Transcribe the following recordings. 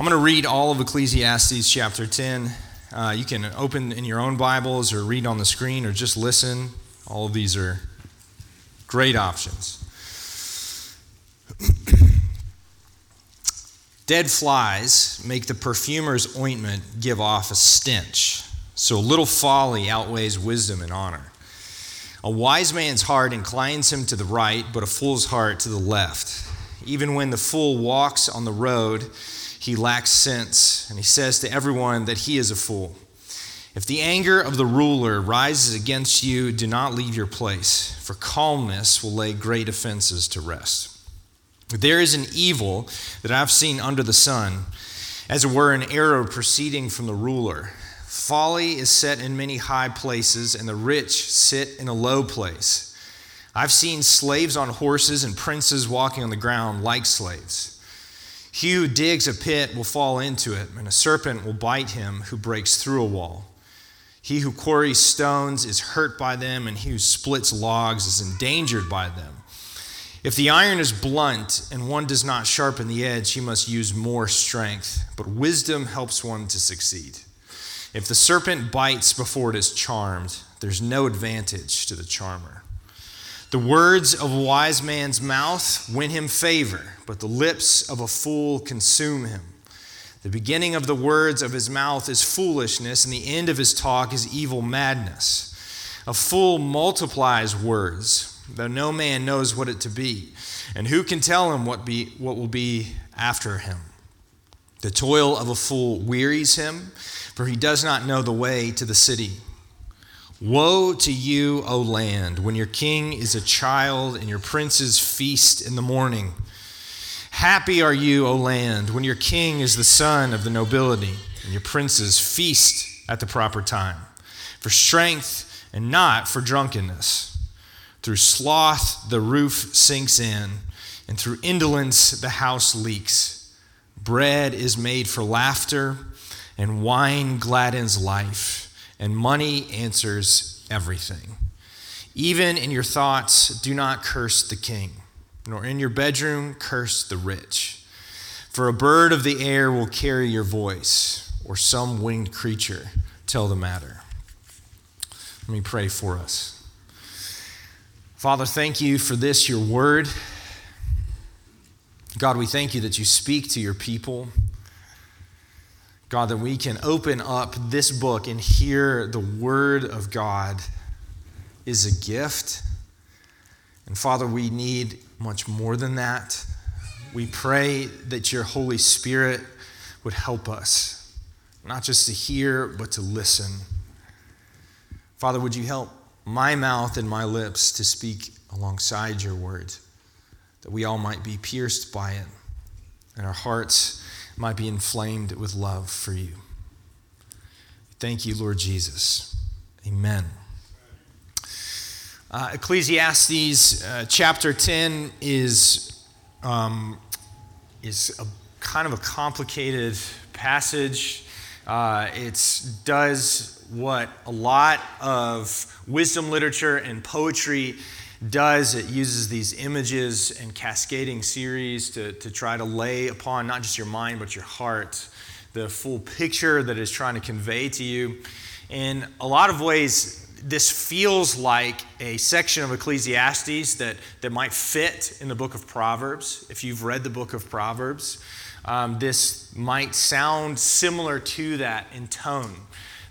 I'm going to read all of Ecclesiastes chapter 10. Uh, you can open in your own Bibles or read on the screen or just listen. All of these are great options. Dead flies make the perfumer's ointment give off a stench, so little folly outweighs wisdom and honor. A wise man's heart inclines him to the right, but a fool's heart to the left. Even when the fool walks on the road, he lacks sense, and he says to everyone that he is a fool. If the anger of the ruler rises against you, do not leave your place, for calmness will lay great offenses to rest. There is an evil that I've seen under the sun, as it were an arrow proceeding from the ruler. Folly is set in many high places, and the rich sit in a low place. I've seen slaves on horses and princes walking on the ground like slaves. He who digs a pit will fall into it, and a serpent will bite him who breaks through a wall. He who quarries stones is hurt by them, and he who splits logs is endangered by them. If the iron is blunt and one does not sharpen the edge, he must use more strength, but wisdom helps one to succeed. If the serpent bites before it is charmed, there's no advantage to the charmer. The words of a wise man's mouth win him favor, but the lips of a fool consume him. The beginning of the words of his mouth is foolishness, and the end of his talk is evil madness. A fool multiplies words, though no man knows what it to be. And who can tell him what, be, what will be after him? The toil of a fool wearies him, for he does not know the way to the city. Woe to you, O land, when your king is a child and your princes feast in the morning. Happy are you, O land, when your king is the son of the nobility and your princes feast at the proper time, for strength and not for drunkenness. Through sloth, the roof sinks in, and through indolence, the house leaks. Bread is made for laughter, and wine gladdens life and money answers everything. Even in your thoughts, do not curse the king, nor in your bedroom curse the rich. For a bird of the air will carry your voice, or some winged creature tell the matter. Let me pray for us. Father, thank you for this, your word. God, we thank you that you speak to your people. God, that we can open up this book and hear the Word of God is a gift. And Father, we need much more than that. We pray that your Holy Spirit would help us, not just to hear, but to listen. Father, would you help my mouth and my lips to speak alongside your word, that we all might be pierced by it, and our hearts might be inflamed with love for you. Thank you, Lord Jesus. Amen. Uh, Ecclesiastes uh, chapter 10 is, um, is a, kind of a complicated passage. Uh, it does what a lot of wisdom literature and poetry does. It uses these images and cascading series to, to try to lay upon not just your mind, but your heart the full picture that it's trying to convey to you. In a lot of ways, this feels like a section of Ecclesiastes that, that might fit in the book of Proverbs. If you've read the book of Proverbs, um, this might sound similar to that in tone.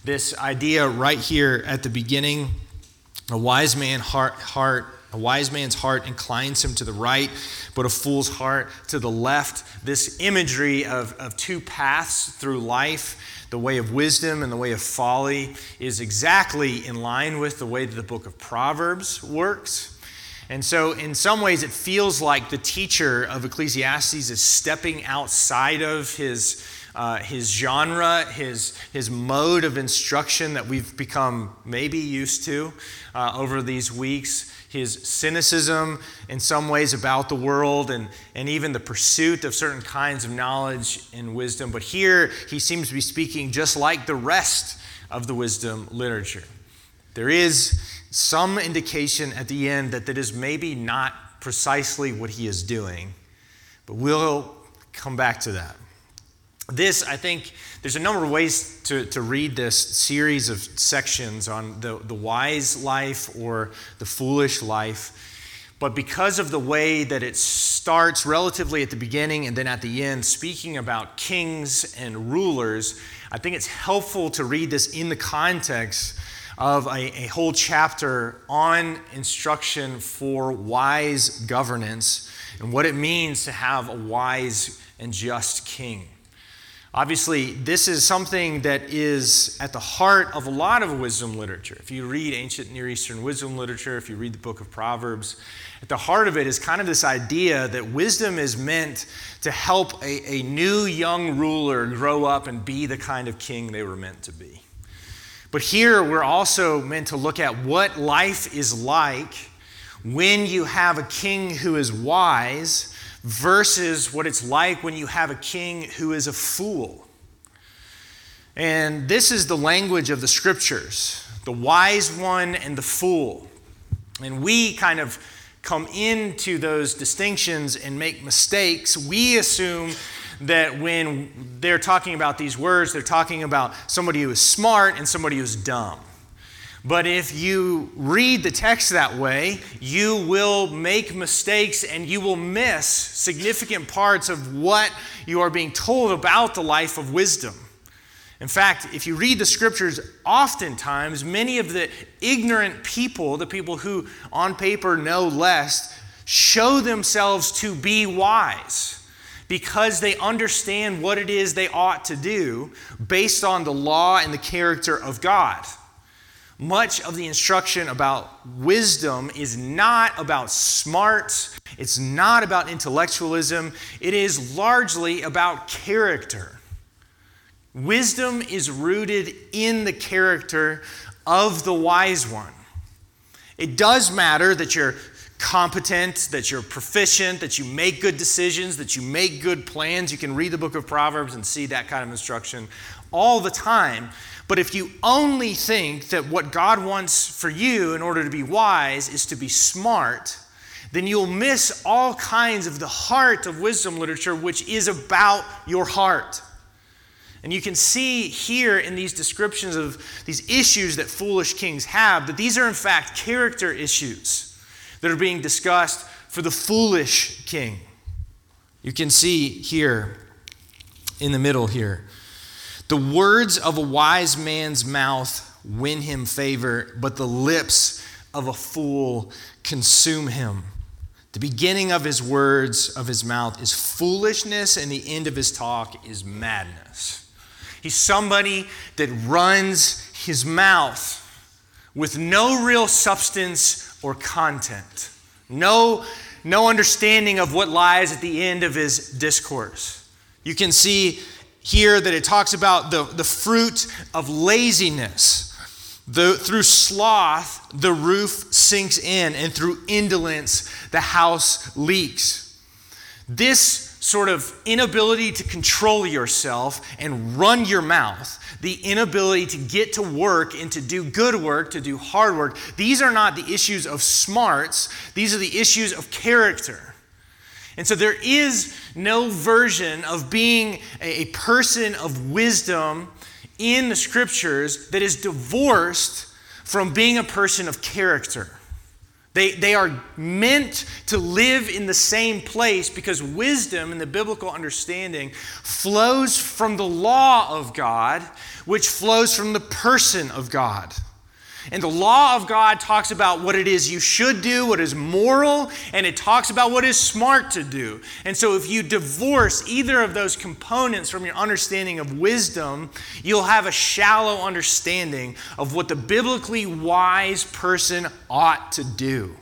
This idea right here at the beginning a wise man heart, heart a wise man's heart inclines him to the right, but a fool's heart to the left. This imagery of, of two paths through life, the way of wisdom and the way of folly, is exactly in line with the way that the book of Proverbs works. And so, in some ways, it feels like the teacher of Ecclesiastes is stepping outside of his, uh, his genre, his, his mode of instruction that we've become maybe used to uh, over these weeks his cynicism in some ways about the world and, and even the pursuit of certain kinds of knowledge and wisdom. But here he seems to be speaking just like the rest of the wisdom literature. There is some indication at the end that that is maybe not precisely what he is doing, but we'll come back to that. This, I think, there's a number of ways to, to read this series of sections on the, the wise life or the foolish life. But because of the way that it starts relatively at the beginning and then at the end, speaking about kings and rulers, I think it's helpful to read this in the context of a, a whole chapter on instruction for wise governance and what it means to have a wise and just king. Obviously, this is something that is at the heart of a lot of wisdom literature. If you read ancient Near Eastern wisdom literature, if you read the book of Proverbs, at the heart of it is kind of this idea that wisdom is meant to help a, a new young ruler grow up and be the kind of king they were meant to be. But here we're also meant to look at what life is like when you have a king who is wise versus what it's like when you have a king who is a fool. And this is the language of the scriptures the wise one and the fool. And we kind of come into those distinctions and make mistakes. We assume that when they're talking about these words, they're talking about somebody who is smart and somebody who's dumb. But if you read the text that way, you will make mistakes and you will miss significant parts of what you are being told about the life of wisdom. In fact, if you read the scriptures, oftentimes many of the ignorant people, the people who on paper know less, show themselves to be wise because they understand what it is they ought to do based on the law and the character of God. Much of the instruction about wisdom is not about smarts, it's not about intellectualism, it is largely about character. Wisdom is rooted in the character of the wise one. It does matter that you're competent, that you're proficient, that you make good decisions, that you make good plans. You can read the book of Proverbs and see that kind of instruction all the time. But if you only think that what God wants for you in order to be wise is to be smart, then you'll miss all kinds of the heart of wisdom literature, which is about your heart. And you can see here in these descriptions of these issues that foolish kings have that these are, in fact, character issues that are being discussed for the foolish king. You can see here in the middle here the words of a wise man's mouth win him favor, but the lips of a fool consume him. The beginning of his words of his mouth is foolishness, and the end of his talk is madness. He's somebody that runs his mouth with no real substance or content, no, no understanding of what lies at the end of his discourse. You can see here that it talks about the, the fruit of laziness. The, through sloth, the roof sinks in, and through indolence, the house leaks. This sort of inability to control yourself and run your mouth, the inability to get to work and to do good work, to do hard work, these are not the issues of smarts, these are the issues of character. And so there is no version of being a person of wisdom in the scriptures that is divorced from being a person of character. They, they are meant to live in the same place because wisdom in the biblical understanding flows from the law of God, which flows from the person of God. And the law of God talks about what it is you should do, what is moral, and it talks about what is smart to do. And so, if you divorce either of those components from your understanding of wisdom, you'll have a shallow understanding of what the biblically wise person ought to do.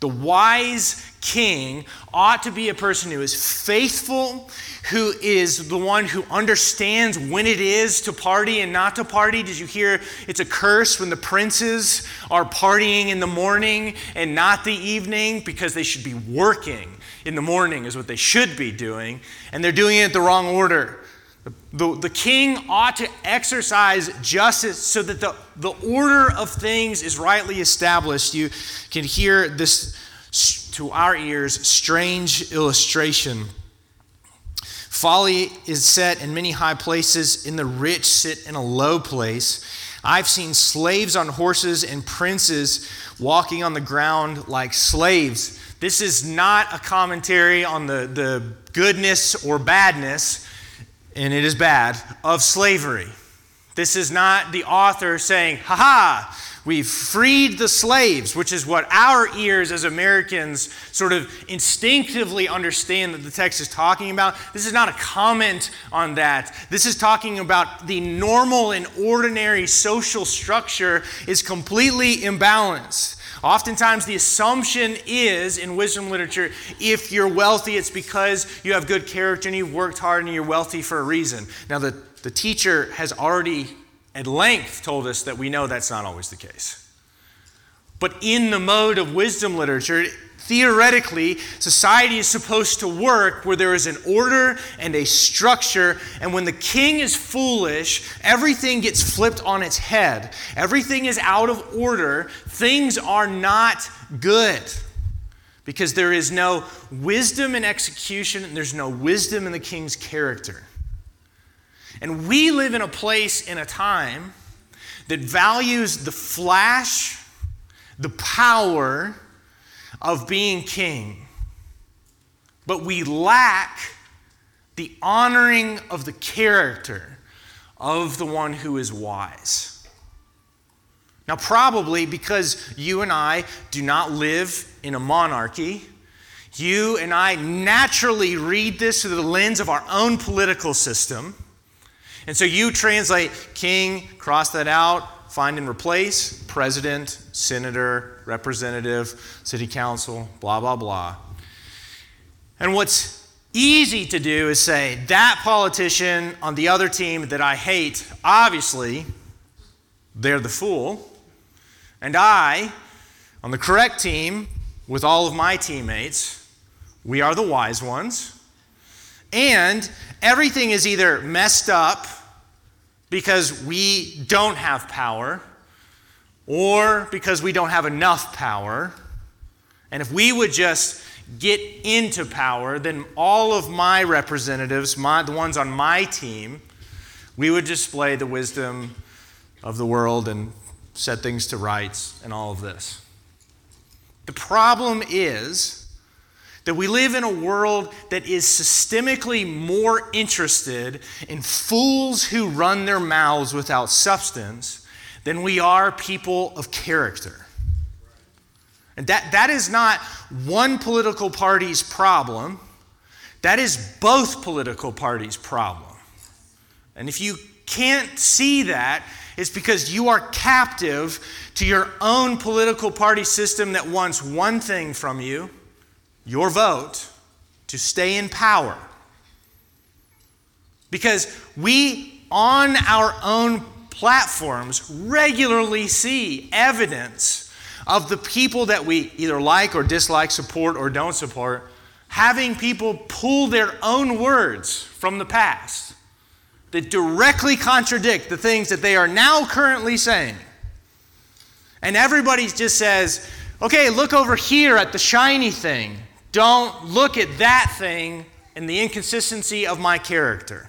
The wise king ought to be a person who is faithful, who is the one who understands when it is to party and not to party. Did you hear it's a curse when the princes are partying in the morning and not the evening because they should be working in the morning, is what they should be doing, and they're doing it the wrong order. The, the king ought to exercise justice so that the, the order of things is rightly established. You can hear this to our ears strange illustration Folly is set in many high places, and the rich sit in a low place. I've seen slaves on horses and princes walking on the ground like slaves. This is not a commentary on the, the goodness or badness, and it is bad, of slavery. This is not the author saying, ha ha, we've freed the slaves, which is what our ears as Americans sort of instinctively understand that the text is talking about. This is not a comment on that. This is talking about the normal and ordinary social structure is completely imbalanced. Oftentimes, the assumption is in wisdom literature if you're wealthy, it's because you have good character and you've worked hard and you're wealthy for a reason. Now, the, the teacher has already at length told us that we know that's not always the case. But in the mode of wisdom literature, theoretically, society is supposed to work where there is an order and a structure. And when the king is foolish, everything gets flipped on its head. Everything is out of order. Things are not good because there is no wisdom in execution and there's no wisdom in the king's character. And we live in a place in a time that values the flash, the power, of being king, but we lack the honoring of the character of the one who is wise. Now, probably because you and I do not live in a monarchy, you and I naturally read this through the lens of our own political system. And so you translate king, cross that out, find and replace president, senator, representative, city council, blah, blah, blah. And what's easy to do is say, that politician on the other team that I hate, obviously, they're the fool. And I, on the correct team, with all of my teammates, we are the wise ones. And everything is either messed up because we don't have power or because we don't have enough power. And if we would just get into power, then all of my representatives, my, the ones on my team, we would display the wisdom of the world and set things to rights and all of this. The problem is that we live in a world that is systemically more interested in fools who run their mouths without substance than we are people of character. And that, that is not one political party's problem, that is both political parties' problem. And if you can't see that, it's because you are captive to your own political party system that wants one thing from you your vote to stay in power. Because we, on our own platforms, regularly see evidence of the people that we either like or dislike, support or don't support, having people pull their own words from the past that directly contradict the things that they are now currently saying. And everybody just says, okay, look over here at the shiny thing. Don't look at that thing and the inconsistency of my character.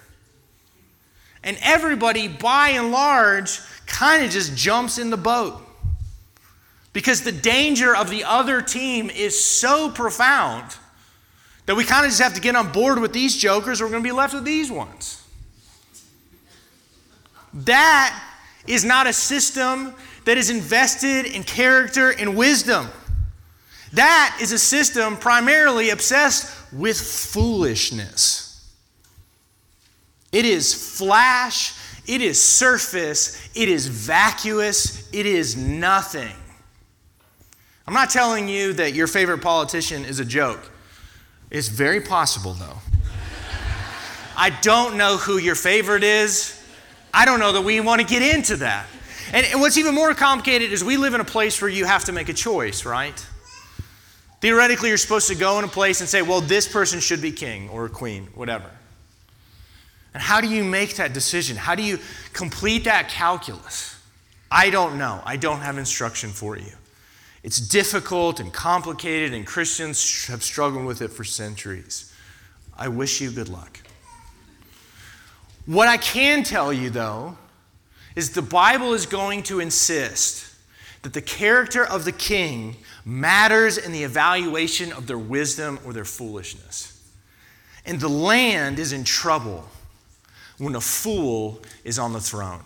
And everybody, by and large, kind of just jumps in the boat. Because the danger of the other team is so profound that we kind of just have to get on board with these jokers or we're going to be left with these ones. That is not a system that is invested in character and wisdom. That is a system primarily obsessed with foolishness. It is flash, it is surface, it is vacuous, it is nothing. I'm not telling you that your favorite politician is a joke. It's very possible, though. I don't know who your favorite is. I don't know that we want to get into that. And what's even more complicated is we live in a place where you have to make a choice, right? Theoretically, you're supposed to go in a place and say, well, this person should be king or queen, whatever. And how do you make that decision? How do you complete that calculus? I don't know. I don't have instruction for you. It's difficult and complicated, and Christians have struggled with it for centuries. I wish you good luck. What I can tell you, though, is the Bible is going to insist that the character of the king matters in the evaluation of their wisdom or their foolishness. And the land is in trouble when a fool is on the throne.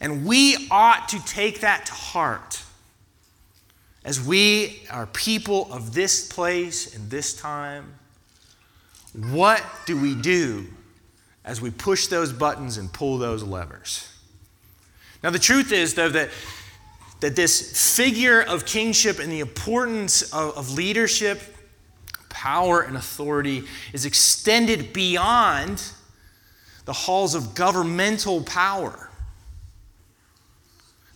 And we ought to take that to heart as we are people of this place and this time. What do we do as we push those buttons and pull those levers? Now, the truth is, though, that, that this figure of kingship and the importance of, of leadership, power, and authority is extended beyond the halls of governmental power.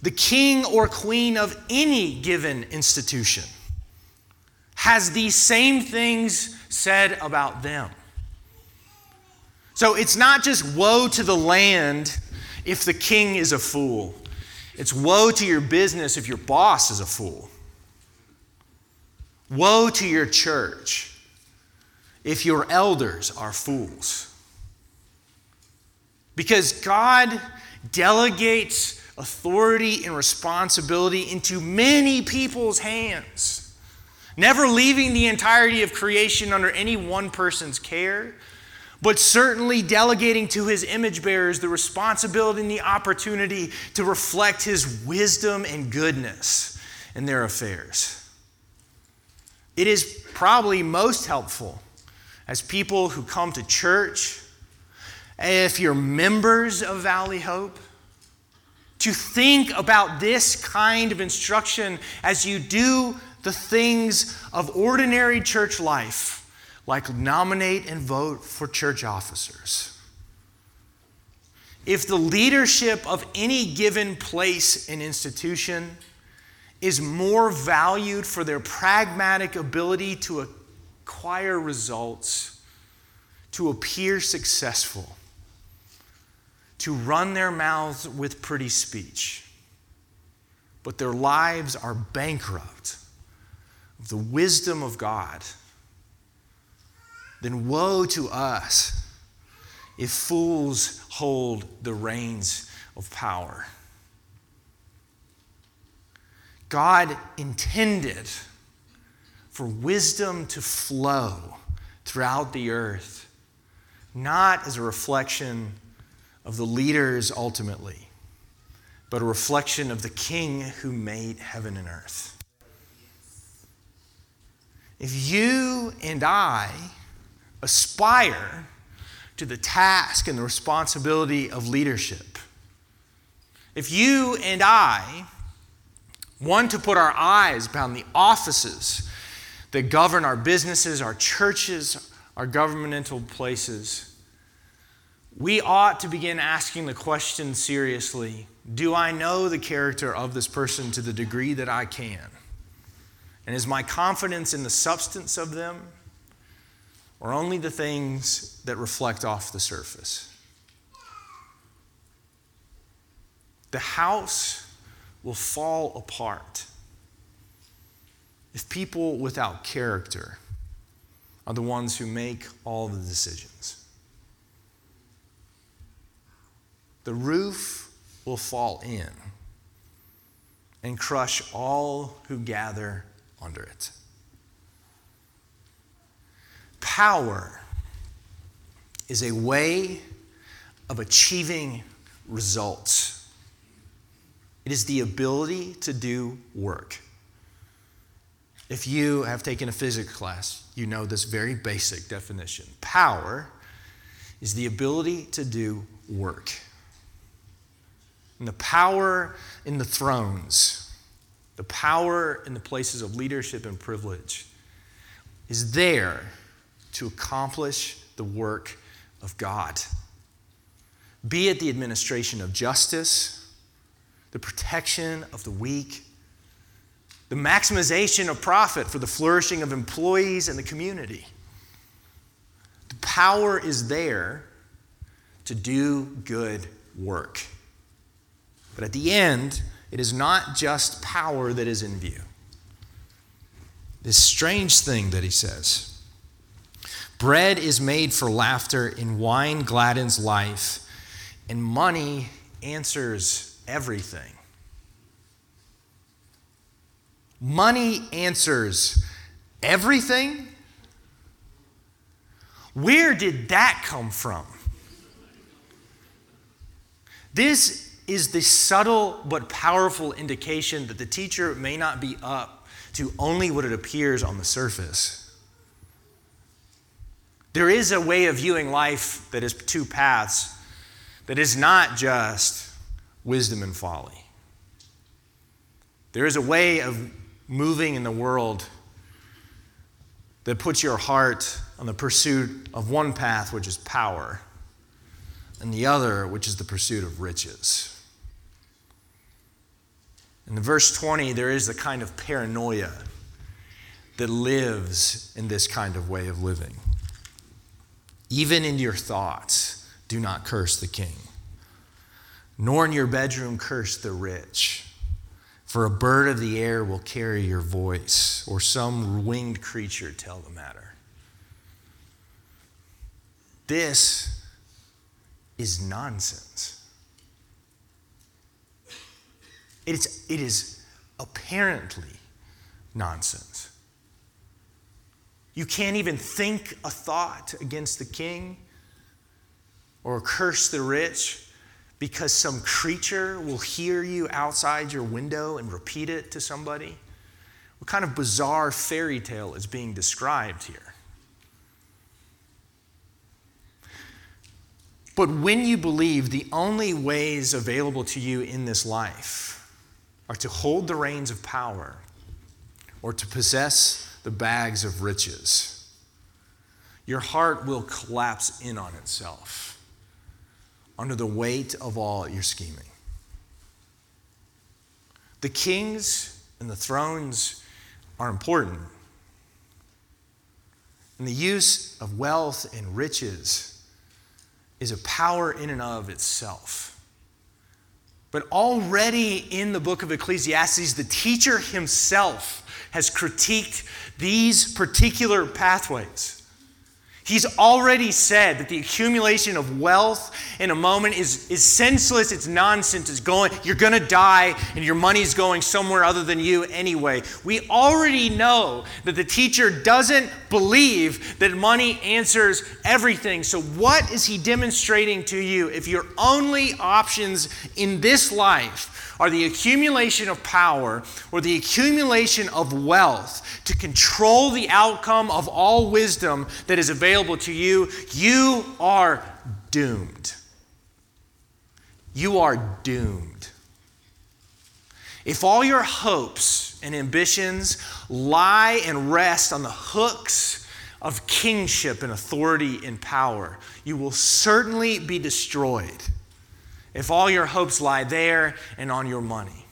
The king or queen of any given institution has these same things said about them. So it's not just woe to the land if the king is a fool, it's woe to your business if your boss is a fool. Woe to your church if your elders are fools. Because God delegates authority and responsibility into many people's hands, never leaving the entirety of creation under any one person's care, but certainly delegating to his image bearers the responsibility and the opportunity to reflect his wisdom and goodness in their affairs. It is probably most helpful as people who come to church, if you're members of Valley Hope, to think about this kind of instruction as you do the things of ordinary church life, like nominate and vote for church officers. If the leadership of any given place and institution is more valued for their pragmatic ability to acquire results, to appear successful, to run their mouths with pretty speech, but their lives are bankrupt of the wisdom of God, then woe to us if fools hold the reins of power. God intended for wisdom to flow throughout the earth, not as a reflection of the leaders ultimately, but a reflection of the King who made heaven and earth. If you and I aspire to the task and the responsibility of leadership, if you and I want to put our eyes upon the offices that govern our businesses, our churches, our governmental places, we ought to begin asking the question seriously Do I know the character of this person to the degree that I can? And is my confidence in the substance of them or only the things that reflect off the surface? The house will fall apart if people without character are the ones who make all the decisions. the roof will fall in and crush all who gather under it. Power is a way of achieving results. It is the ability to do work. If you have taken a physics class, you know this very basic definition. Power is the ability to do work and the power in the thrones, the power in the places of leadership and privilege is there to accomplish the work of God. Be it the administration of justice, the protection of the weak, the maximization of profit for the flourishing of employees and the community. The power is there to do good work. But at the end, it is not just power that is in view. This strange thing that he says Bread is made for laughter, and wine gladdens life, and money answers everything. Money answers everything? Where did that come from? This is the subtle but powerful indication that the teacher may not be up to only what it appears on the surface. There is a way of viewing life that is two paths, that is not just wisdom and folly. There is a way of moving in the world that puts your heart on the pursuit of one path, which is power, and the other, which is the pursuit of riches. In the verse 20, there is a kind of paranoia that lives in this kind of way of living. Even in your thoughts, do not curse the king, nor in your bedroom curse the rich. For a bird of the air will carry your voice, or some winged creature tell the matter. This is nonsense. It's, it is apparently nonsense. You can't even think a thought against the king or curse the rich because some creature will hear you outside your window and repeat it to somebody? What kind of bizarre fairy tale is being described here? But when you believe the only ways available to you in this life are to hold the reins of power or to possess the bags of riches, your heart will collapse in on itself under the weight of all your scheming. The kings and the thrones are important. And the use of wealth and riches is a power in and of itself. But already in the book of Ecclesiastes, the teacher himself has critiqued these particular pathways. He's already said that the accumulation of wealth in a moment is, is senseless, it's nonsense, it's going, you're gonna die, and your money's going somewhere other than you anyway. We already know that the teacher doesn't believe that money answers everything. So, what is he demonstrating to you if your only options in this life are the accumulation of power or the accumulation of wealth to control the outcome of all wisdom that is available to you, you are doomed. You are doomed. If all your hopes and ambitions lie and rest on the hooks of kingship and authority and power, you will certainly be destroyed if all your hopes lie there and on your money.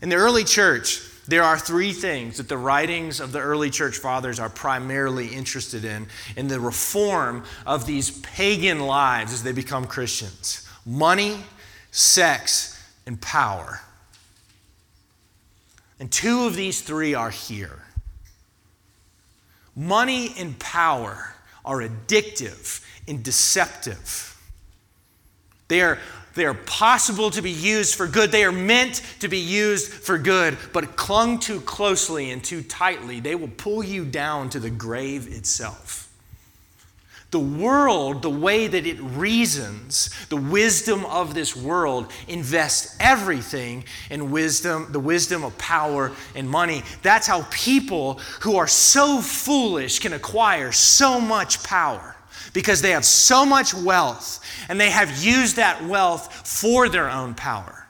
In the early church, there are three things that the writings of the early church fathers are primarily interested in in the reform of these pagan lives as they become Christians money, sex, and power. And two of these three are here. Money and power are addictive and deceptive. They are, they are possible to be used for good. They are meant to be used for good, but clung too closely and too tightly, they will pull you down to the grave itself. The world, the way that it reasons, the wisdom of this world invests everything in wisdom, the wisdom of power and money. That's how people who are so foolish can acquire so much power because they have so much wealth and they have used that wealth for their own power.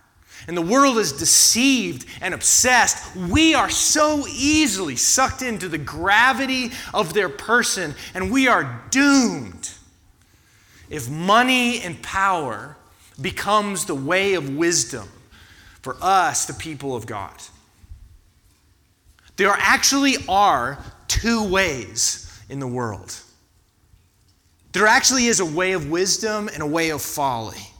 And the world is deceived and obsessed. We are so easily sucked into the gravity of their person, and we are doomed if money and power becomes the way of wisdom for us, the people of God. There actually are two ways in the world. There actually is a way of wisdom and a way of folly.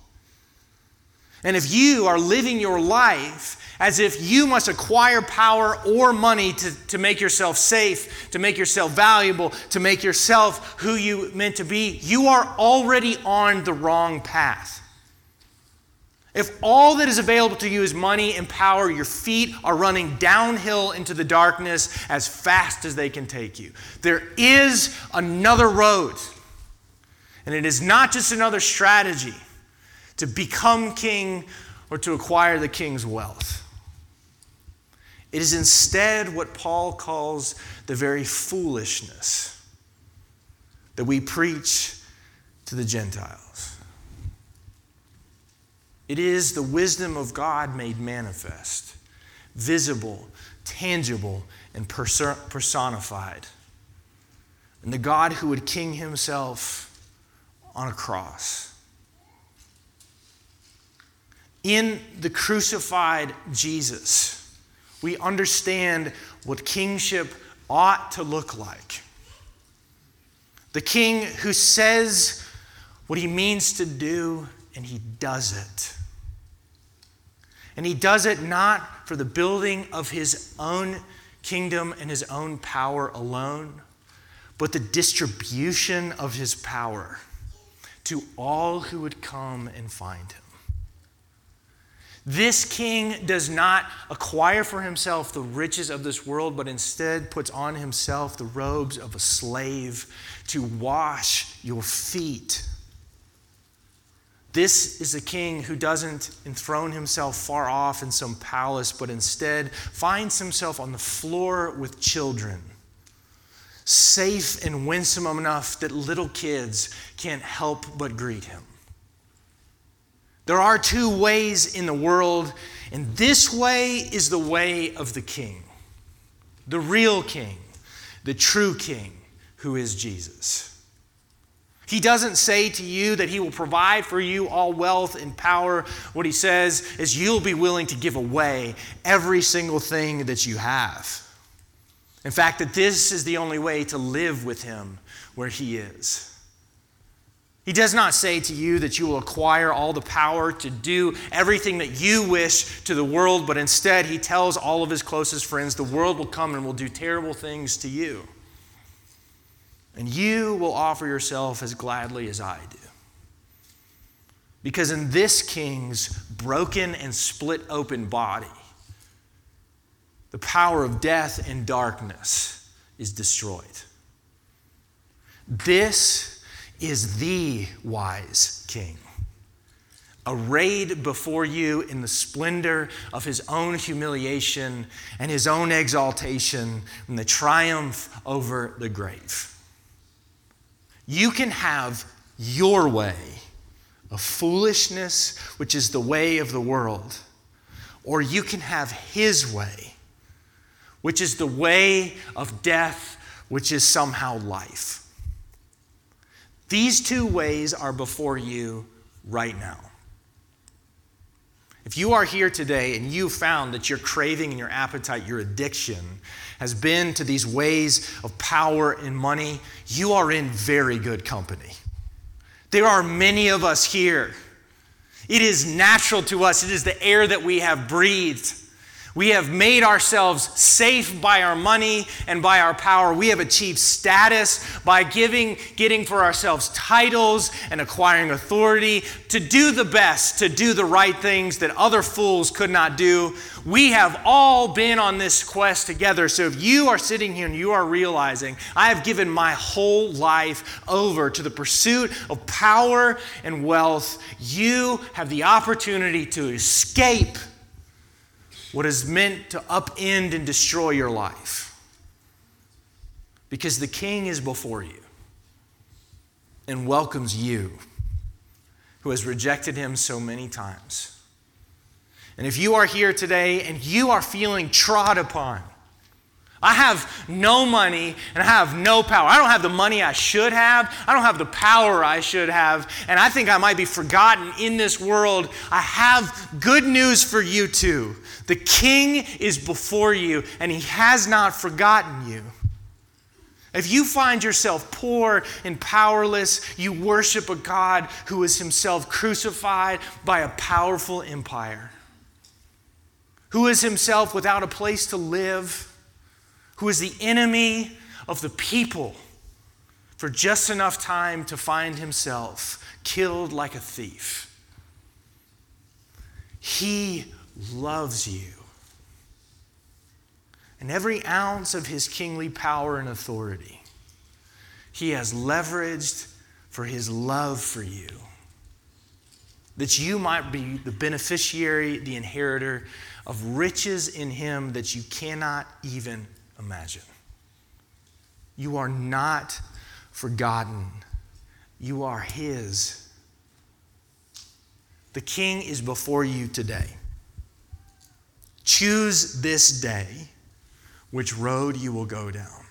And if you are living your life as if you must acquire power or money to, to make yourself safe, to make yourself valuable, to make yourself who you meant to be, you are already on the wrong path. If all that is available to you is money and power, your feet are running downhill into the darkness as fast as they can take you. There is another road, and it is not just another strategy to become king or to acquire the king's wealth. It is instead what Paul calls the very foolishness that we preach to the Gentiles. It is the wisdom of God made manifest, visible, tangible, and personified. And the God who would king himself on a cross. In the crucified Jesus, we understand what kingship ought to look like. The king who says what he means to do and he does it. And he does it not for the building of his own kingdom and his own power alone, but the distribution of his power to all who would come and find him. This king does not acquire for himself the riches of this world, but instead puts on himself the robes of a slave to wash your feet. This is a king who doesn't enthrone himself far off in some palace, but instead finds himself on the floor with children, safe and winsome enough that little kids can't help but greet him. There are two ways in the world, and this way is the way of the king, the real king, the true king, who is Jesus. He doesn't say to you that he will provide for you all wealth and power. What he says is you'll be willing to give away every single thing that you have. In fact, that this is the only way to live with him where he is. He does not say to you that you will acquire all the power to do everything that you wish to the world, but instead, he tells all of his closest friends the world will come and will do terrible things to you. And you will offer yourself as gladly as I do. Because in this king's broken and split open body, the power of death and darkness is destroyed. This is the wise king, arrayed before you in the splendor of his own humiliation and his own exaltation and the triumph over the grave. You can have your way of foolishness, which is the way of the world, or you can have his way, which is the way of death, which is somehow life. These two ways are before you right now. If you are here today and you found that your craving and your appetite, your addiction, has been to these ways of power and money, you are in very good company. There are many of us here. It is natural to us, it is the air that we have breathed. We have made ourselves safe by our money and by our power. We have achieved status by giving, getting for ourselves titles and acquiring authority to do the best, to do the right things that other fools could not do. We have all been on this quest together. So if you are sitting here and you are realizing, I have given my whole life over to the pursuit of power and wealth, you have the opportunity to escape what is meant to upend and destroy your life. Because the king is before you and welcomes you, who has rejected him so many times. And if you are here today and you are feeling trod upon, I have no money and I have no power. I don't have the money I should have. I don't have the power I should have. And I think I might be forgotten in this world. I have good news for you too. The king is before you and he has not forgotten you. If you find yourself poor and powerless, you worship a God who is himself crucified by a powerful empire, who is himself without a place to live, who is the enemy of the people for just enough time to find himself killed like a thief. He loves you. And every ounce of his kingly power and authority, he has leveraged for his love for you. That you might be the beneficiary, the inheritor of riches in him that you cannot even imagine. You are not forgotten, you are his. The king is before you today. Choose this day which road you will go down.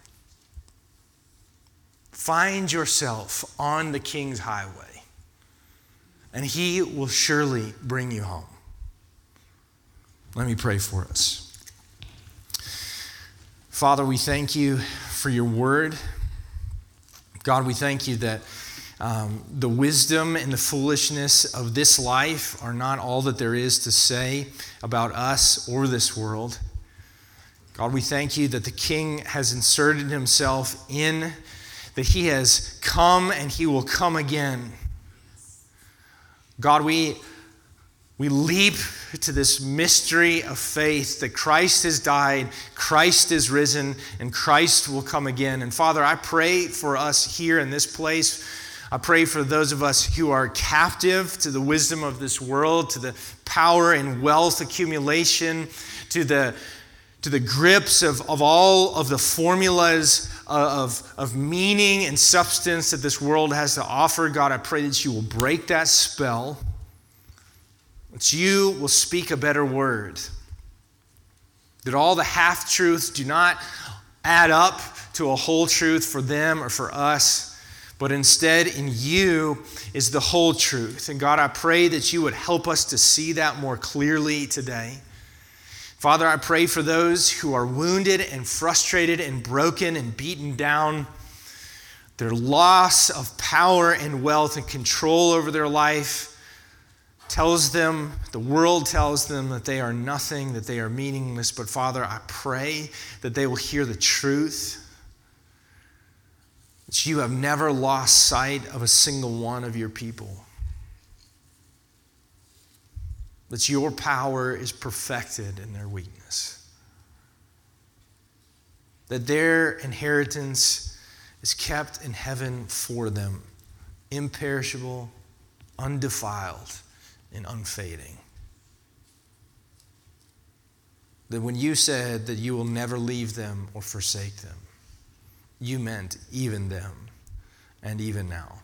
Find yourself on the king's highway, and he will surely bring you home. Let me pray for us. Father, we thank you for your word. God, we thank you that um, the wisdom and the foolishness of this life are not all that there is to say about us or this world. God, we thank you that the King has inserted himself in, that he has come and he will come again. God, we, we leap to this mystery of faith that Christ has died, Christ is risen, and Christ will come again. And Father, I pray for us here in this place. I pray for those of us who are captive to the wisdom of this world, to the power and wealth accumulation, to the, to the grips of, of all of the formulas of, of meaning and substance that this world has to offer. God, I pray that you will break that spell that you will speak a better word. That all the half truths do not add up to a whole truth for them or for us, but instead in you is the whole truth. And God, I pray that you would help us to see that more clearly today. Father, I pray for those who are wounded and frustrated and broken and beaten down, their loss of power and wealth and control over their life tells them, the world tells them that they are nothing, that they are meaningless. But Father, I pray that they will hear the truth, that you have never lost sight of a single one of your people, that your power is perfected in their weakness, that their inheritance is kept in heaven for them, imperishable, undefiled and unfading. That when you said that you will never leave them or forsake them, you meant even them and even now.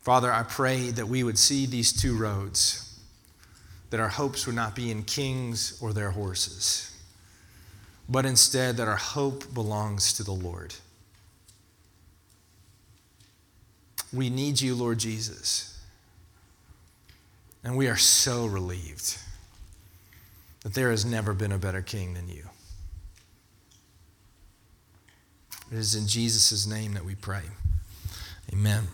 Father, I pray that we would see these two roads, that our hopes would not be in kings or their horses, but instead that our hope belongs to the Lord. We need you, Lord Jesus. And we are so relieved that there has never been a better king than you. It is in Jesus' name that we pray. Amen.